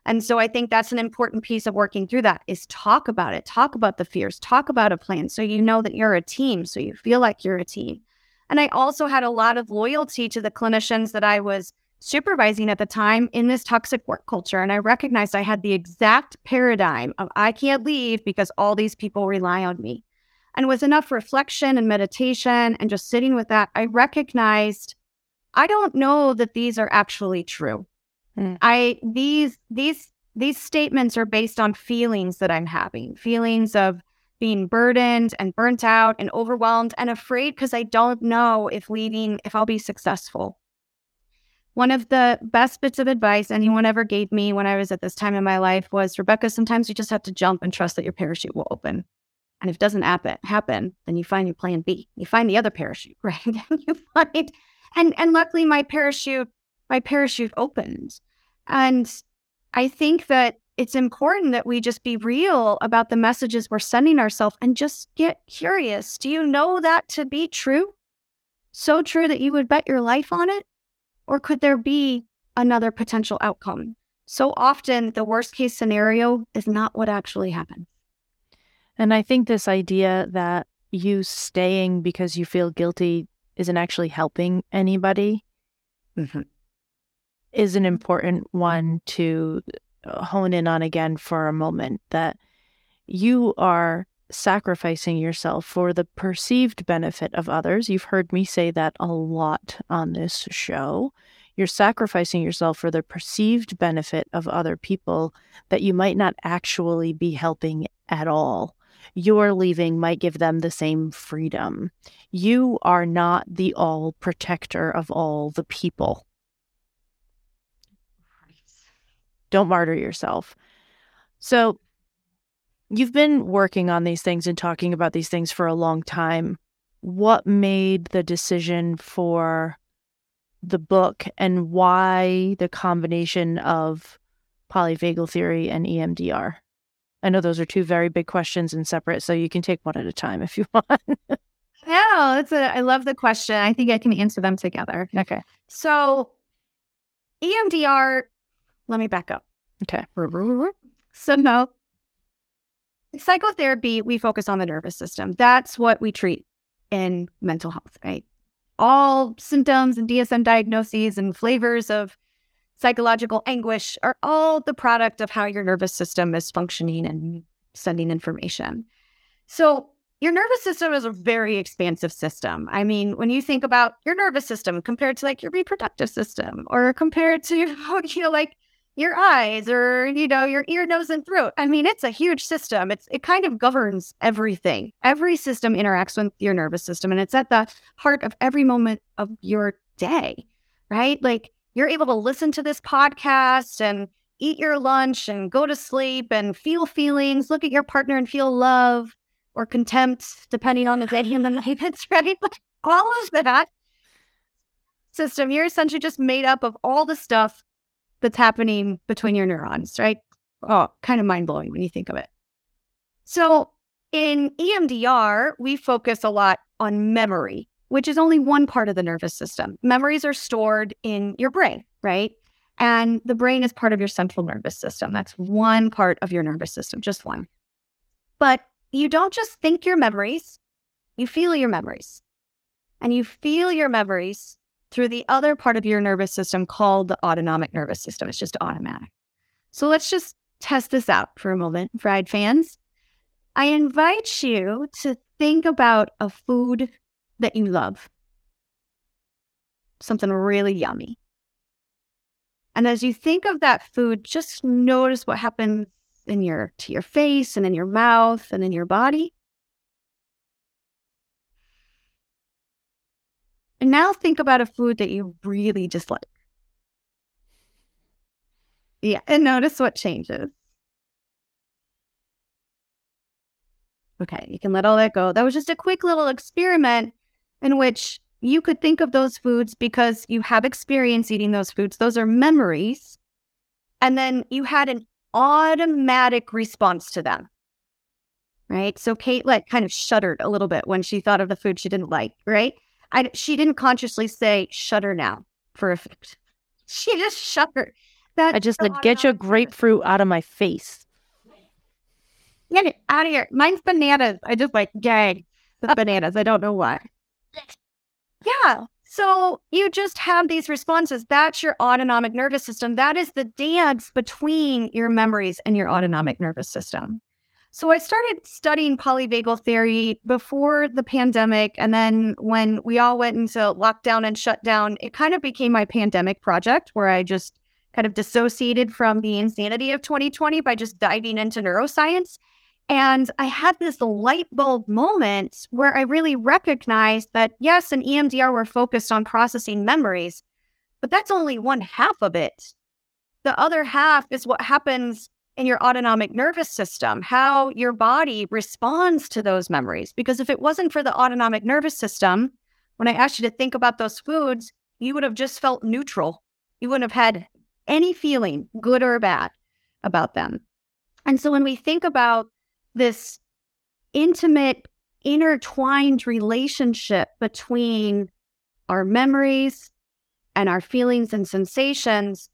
And so I think that's an important piece of working through that is talk about it, talk about the fears, talk about a plan so you know that you're a team, so you feel like you're a team. And I also had a lot of loyalty to the clinicians that I was supervising at the time in this toxic work culture. And I recognized I had the exact paradigm of I can't leave because all these people rely on me. And with enough reflection and meditation and just sitting with that, I recognized I don't know that these are actually true. Mm. I these these these statements are based on feelings that I'm having, feelings of being burdened and burnt out and overwhelmed and afraid because I don't know if leaving, if I'll be successful. One of the best bits of advice anyone ever gave me when I was at this time in my life was Rebecca, sometimes you just have to jump and trust that your parachute will open. And if it doesn't happen, happen, then you find your plan B. You find the other parachute, right? you find and and luckily my parachute my parachute opened. And I think that it's important that we just be real about the messages we're sending ourselves and just get curious. Do you know that to be true? So true that you would bet your life on it? Or could there be another potential outcome? So often, the worst case scenario is not what actually happens. And I think this idea that you staying because you feel guilty isn't actually helping anybody mm-hmm. is an important one to hone in on again for a moment that you are sacrificing yourself for the perceived benefit of others. You've heard me say that a lot on this show. You're sacrificing yourself for the perceived benefit of other people that you might not actually be helping at all your leaving might give them the same freedom. You are not the all protector of all the people. Don't martyr yourself. So, you've been working on these things and talking about these things for a long time. What made the decision for the book and why the combination of polyvagal theory and EMDR? I know those are two very big questions and separate, so you can take one at a time if you want. yeah, that's a. I love the question. I think I can answer them together. Okay. So, EMDR. Let me back up. Okay. So no. Psychotherapy, we focus on the nervous system. That's what we treat in mental health, right? All symptoms and DSM diagnoses and flavors of psychological anguish are all the product of how your nervous system is functioning and sending information. So, your nervous system is a very expansive system. I mean, when you think about your nervous system compared to like your reproductive system or compared to, you know, like your eyes or, you know, your ear, nose, and throat. I mean, it's a huge system. It's it kind of governs everything. Every system interacts with your nervous system and it's at the heart of every moment of your day, right? Like you're able to listen to this podcast and eat your lunch and go to sleep and feel feelings, look at your partner and feel love or contempt, depending on the day and the night it's right. all of that system, you're essentially just made up of all the stuff that's happening between your neurons, right? Oh, kind of mind blowing when you think of it. So in EMDR, we focus a lot on memory which is only one part of the nervous system. Memories are stored in your brain, right? And the brain is part of your central nervous system. That's one part of your nervous system, just one. But you don't just think your memories, you feel your memories. And you feel your memories through the other part of your nervous system called the autonomic nervous system. It's just automatic. So let's just test this out for a moment, fried fans. I invite you to think about a food that you love, something really yummy. And as you think of that food, just notice what happens in your to your face and in your mouth and in your body. And now think about a food that you really dislike. Yeah, and notice what changes. Okay, you can let all that go. That was just a quick little experiment in which you could think of those foods because you have experience eating those foods. Those are memories. And then you had an automatic response to them. Right. So Kate like kind of shuddered a little bit when she thought of the food she didn't like. Right. I, she didn't consciously say shudder now for a. She just shuddered. That I just said, get your grapefruit out of my face. Get it out of here. Mine's bananas. I just like gag the bananas. I don't know why. Yeah. So you just have these responses. That's your autonomic nervous system. That is the dance between your memories and your autonomic nervous system. So I started studying polyvagal theory before the pandemic. And then when we all went into lockdown and shut down, it kind of became my pandemic project where I just kind of dissociated from the insanity of 2020 by just diving into neuroscience. And I had this light bulb moment where I really recognized that, yes, in EMDR, we're focused on processing memories, but that's only one half of it. The other half is what happens in your autonomic nervous system, how your body responds to those memories. Because if it wasn't for the autonomic nervous system, when I asked you to think about those foods, you would have just felt neutral. You wouldn't have had any feeling, good or bad, about them. And so when we think about this intimate, intertwined relationship between our memories and our feelings and sensations,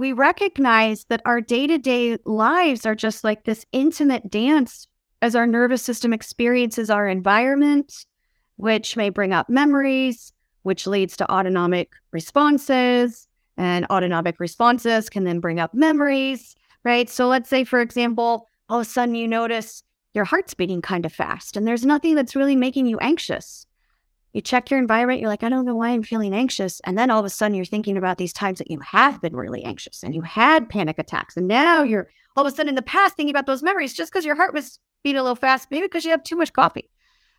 we recognize that our day to day lives are just like this intimate dance as our nervous system experiences our environment, which may bring up memories, which leads to autonomic responses. And autonomic responses can then bring up memories, right? So let's say, for example, all of a sudden you notice your heart's beating kind of fast and there's nothing that's really making you anxious. You check your environment, you're like, I don't know why I'm feeling anxious. And then all of a sudden you're thinking about these times that you have been really anxious and you had panic attacks. And now you're all of a sudden in the past thinking about those memories just because your heart was beating a little fast, maybe because you have too much coffee.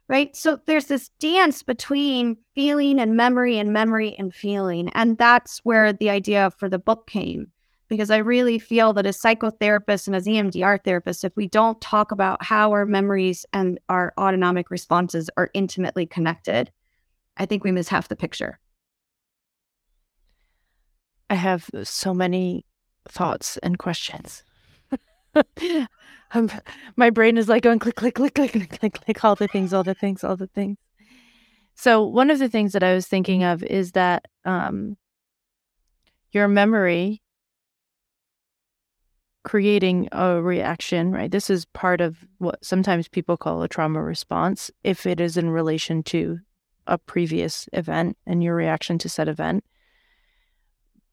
Right. So there's this dance between feeling and memory and memory and feeling. And that's where the idea for the book came because I really feel that as psychotherapists and as EMDR therapists, if we don't talk about how our memories and our autonomic responses are intimately connected, I think we miss half the picture. I have so many thoughts and questions. my brain is like going click, click, click, click, click, click, click, all the things, all the things, all the things. So one of the things that I was thinking of is that um, your memory creating a reaction, right? This is part of what sometimes people call a trauma response if it is in relation to a previous event and your reaction to said event.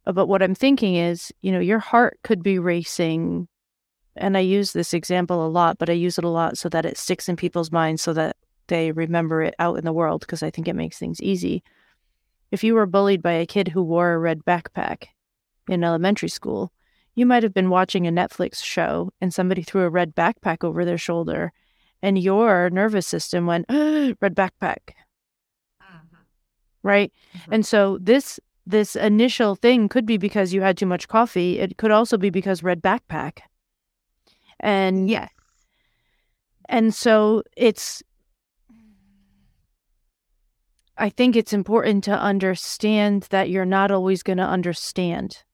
Uh, but what I'm thinking is, you know, your heart could be racing. And I use this example a lot, but I use it a lot so that it sticks in people's minds so that they remember it out in the world because I think it makes things easy. If you were bullied by a kid who wore a red backpack in elementary school, you might have been watching a Netflix show and somebody threw a red backpack over their shoulder and your nervous system went, red backpack. Right. Mm-hmm. And so this this initial thing could be because you had too much coffee. It could also be because red backpack. And yeah. And so it's I think it's important to understand that you're not always going to understand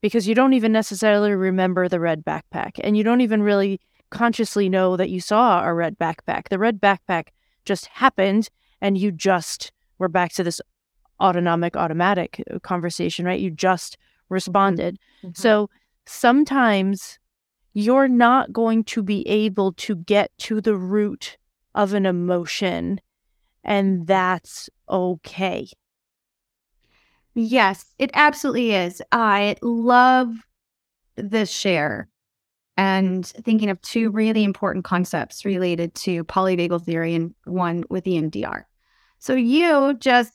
because you don't even necessarily remember the red backpack and you don't even really consciously know that you saw a red backpack. The red backpack just happened and you just were back to this autonomic automatic uh, conversation, right? You just mm-hmm. responded. Mm-hmm. So sometimes you're not going to be able to get to the root of an emotion and that's okay. Yes, it absolutely is. I love this share and thinking of two really important concepts related to polyvagal theory and one with EMDR. So you just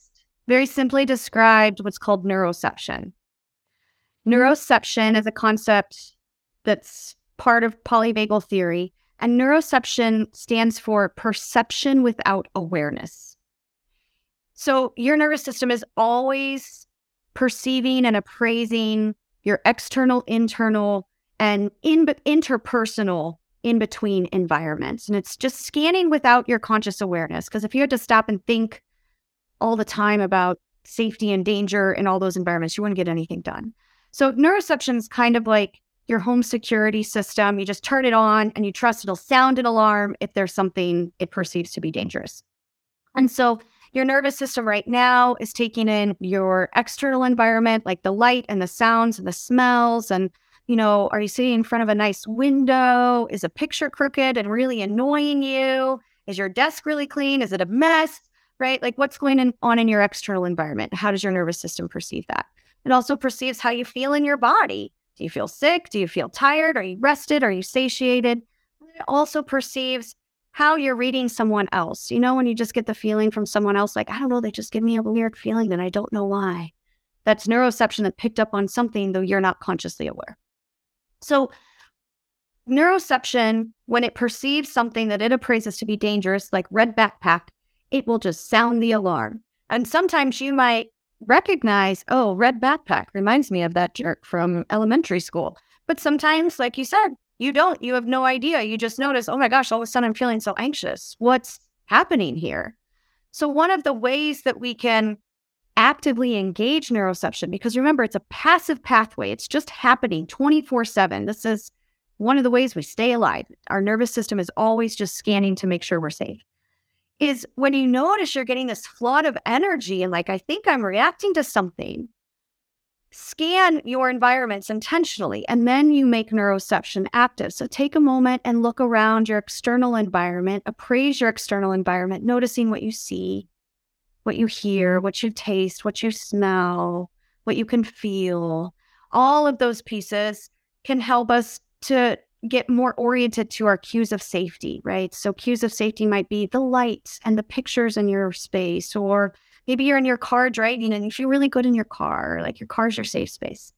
very simply described what's called neuroception. Neuroception is a concept that's part of polyvagal theory, and neuroception stands for perception without awareness. So your nervous system is always perceiving and appraising your external, internal, and in interpersonal in between environments. And it's just scanning without your conscious awareness. Because if you had to stop and think all the time about safety and danger in all those environments, you wouldn't get anything done. So neuroception is kind of like your home security system. You just turn it on and you trust it'll sound an alarm if there's something it perceives to be dangerous. And so your nervous system right now is taking in your external environment, like the light and the sounds and the smells. And, you know, are you sitting in front of a nice window? Is a picture crooked and really annoying you? Is your desk really clean? Is it a mess? Right? Like what's going on in your external environment? How does your nervous system perceive that? It also perceives how you feel in your body. Do you feel sick? Do you feel tired? Are you rested? Are you satiated? It also perceives how you're reading someone else. You know, when you just get the feeling from someone else, like, I don't know, they just give me a weird feeling and I don't know why. That's neuroception that picked up on something, though you're not consciously aware. So, neuroception, when it perceives something that it appraises to be dangerous, like red backpack, it will just sound the alarm. And sometimes you might recognize, oh, red backpack reminds me of that jerk from elementary school. But sometimes, like you said, you don't, you have no idea. You just notice, oh my gosh, all of a sudden I'm feeling so anxious. What's happening here? So, one of the ways that we can actively engage neuroception, because remember, it's a passive pathway, it's just happening 24 7. This is one of the ways we stay alive. Our nervous system is always just scanning to make sure we're safe. Is when you notice you're getting this flood of energy and like, I think I'm reacting to something, scan your environments intentionally and then you make neuroception active. So take a moment and look around your external environment, appraise your external environment, noticing what you see, what you hear, mm-hmm. what you taste, what you smell, what you can feel. All of those pieces can help us to get more oriented to our cues of safety, right? So cues of safety might be the lights and the pictures in your space or Maybe you're in your car driving and you feel really good in your car, like your car's your safe space.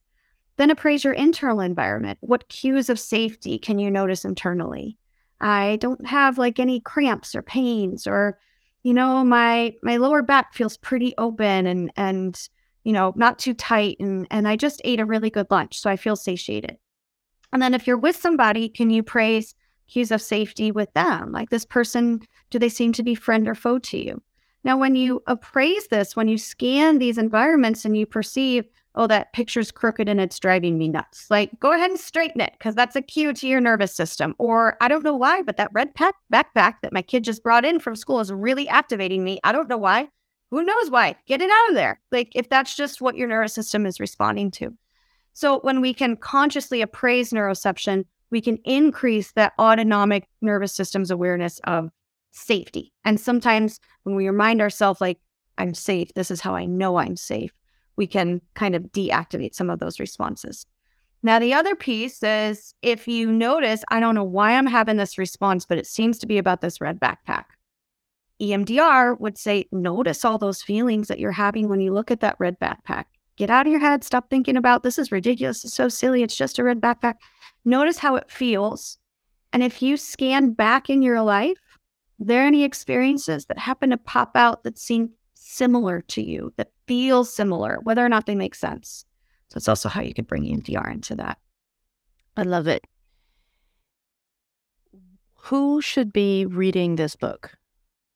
Then appraise your internal environment. What cues of safety can you notice internally? I don't have like any cramps or pains or you know my my lower back feels pretty open and and you know not too tight and and I just ate a really good lunch so I feel satiated. And then if you're with somebody, can you praise cues of safety with them? Like this person, do they seem to be friend or foe to you? Now, when you appraise this, when you scan these environments and you perceive, oh, that picture's crooked and it's driving me nuts, like go ahead and straighten it because that's a cue to your nervous system. Or I don't know why, but that red pack backpack that my kid just brought in from school is really activating me. I don't know why. Who knows why? Get it out of there. Like if that's just what your nervous system is responding to. So when we can consciously appraise neuroception, we can increase that autonomic nervous system's awareness of safety. And sometimes when we remind ourselves, like, I'm safe, this is how I know I'm safe, we can kind of deactivate some of those responses. Now, the other piece is if you notice, I don't know why I'm having this response, but it seems to be about this red backpack. EMDR would say, notice all those feelings that you're having when you look at that red backpack. Get out of your head. Stop thinking about this is ridiculous. It's so silly. It's just a red backpack. Notice how it feels. And if you scan back in your life, there any experiences that happen to pop out that seem similar to you, that feel similar, whether or not they make sense? So it's also how you could bring EMDR into that. I love it. Who should be reading this book?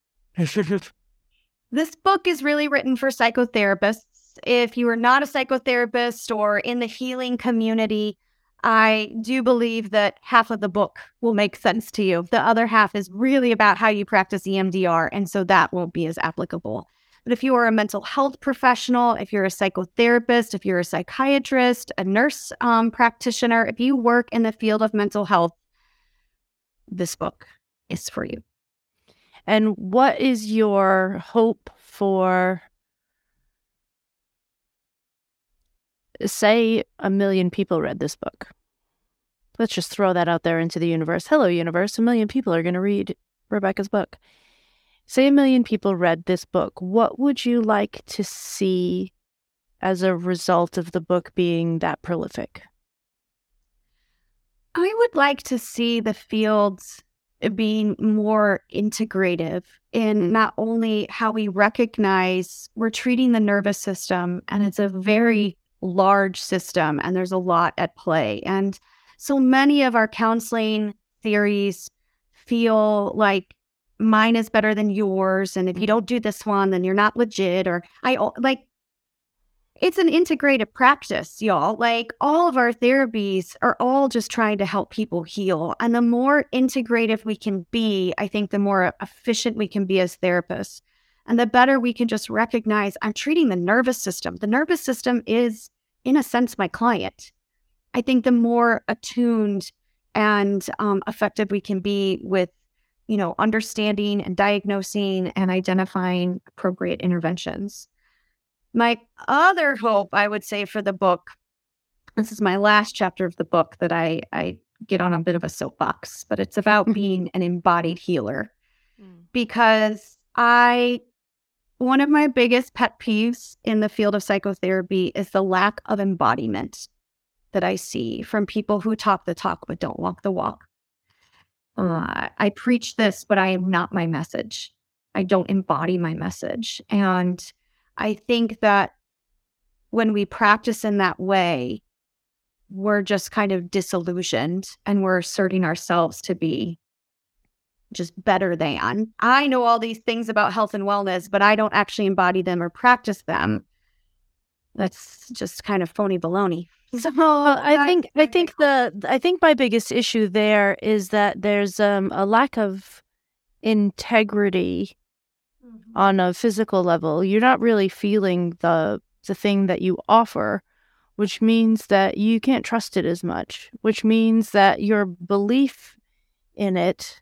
this book is really written for psychotherapists. If you are not a psychotherapist or in the healing community, I do believe that half of the book will make sense to you. The other half is really about how you practice EMDR. And so that won't be as applicable. But if you are a mental health professional, if you're a psychotherapist, if you're a psychiatrist, a nurse um, practitioner, if you work in the field of mental health, this book is for you. And what is your hope for say a million people read this book. Let's just throw that out there into the universe. Hello, universe. A million people are going to read Rebecca's book. Say a million people read this book. What would you like to see as a result of the book being that prolific? I would like to see the fields being more integrative in not only how we recognize we're treating the nervous system, and it's a very large system and there's a lot at play. And so many of our counseling theories feel like mine is better than yours. And if you don't do this one, then you're not legit. Or I like, it's an integrated practice, y'all. Like all of our therapies are all just trying to help people heal. And the more integrative we can be, I think the more efficient we can be as therapists. And the better we can just recognize I'm treating the nervous system. The nervous system is, in a sense, my client. I think the more attuned and um, effective we can be with you know, understanding and diagnosing and identifying appropriate interventions. My other hope, I would say, for the book, this is my last chapter of the book that I, I get on a bit of a soapbox, but it's about being an embodied healer mm. because I, one of my biggest pet peeves in the field of psychotherapy is the lack of embodiment that I see from people who talk the talk but don't walk the walk. Uh, I preach this, but I am not my message. I don't embody my message. And I think that when we practice in that way, we're just kind of disillusioned and we're asserting ourselves to be just better than. I know all these things about health and wellness, but I don't actually embody them or practice them. That's just kind of phony baloney. So I think I think the I think my biggest issue there is that there's um, a lack of integrity mm-hmm. on a physical level. You're not really feeling the the thing that you offer, which means that you can't trust it as much, which means that your belief in it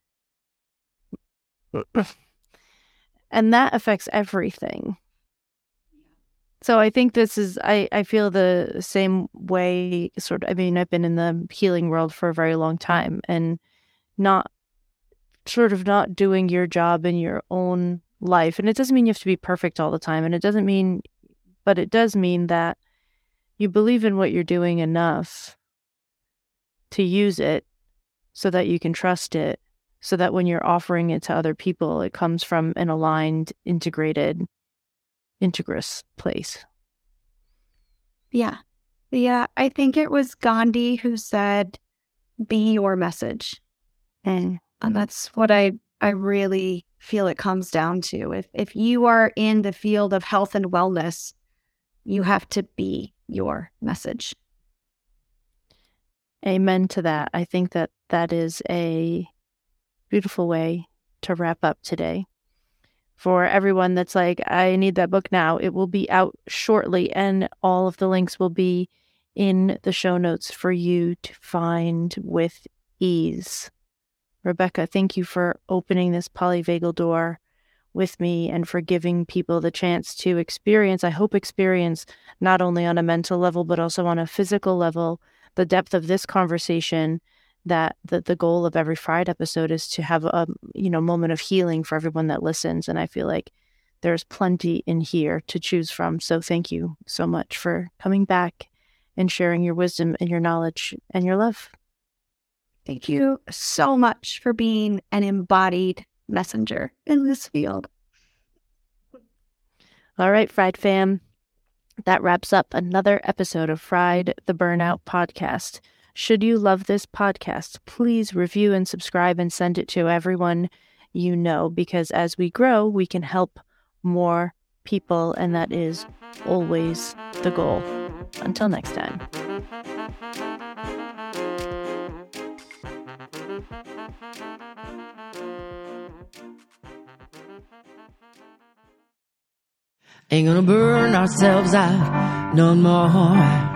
and that affects everything. So I think this is I I feel the same way sort of I mean I've been in the healing world for a very long time and not sort of not doing your job in your own life and it doesn't mean you have to be perfect all the time and it doesn't mean but it does mean that you believe in what you're doing enough to use it so that you can trust it so that when you're offering it to other people it comes from an aligned integrated integrous place. Yeah. Yeah. I think it was Gandhi who said, be your message. And, and that's what I, I really feel it comes down to. If, if you are in the field of health and wellness, you have to be your message. Amen to that. I think that that is a beautiful way to wrap up today for everyone that's like, I need that book now. It will be out shortly, and all of the links will be in the show notes for you to find with ease. Rebecca, thank you for opening this polyvagal door with me and for giving people the chance to experience, I hope, experience not only on a mental level, but also on a physical level, the depth of this conversation that the, the goal of every fried episode is to have a you know moment of healing for everyone that listens and I feel like there's plenty in here to choose from. So thank you so much for coming back and sharing your wisdom and your knowledge and your love. Thank you so much for being an embodied messenger in this field. All right fried fam that wraps up another episode of fried the burnout podcast should you love this podcast, please review and subscribe and send it to everyone you know because as we grow, we can help more people, and that is always the goal. Until next time. Ain't gonna burn ourselves out no more.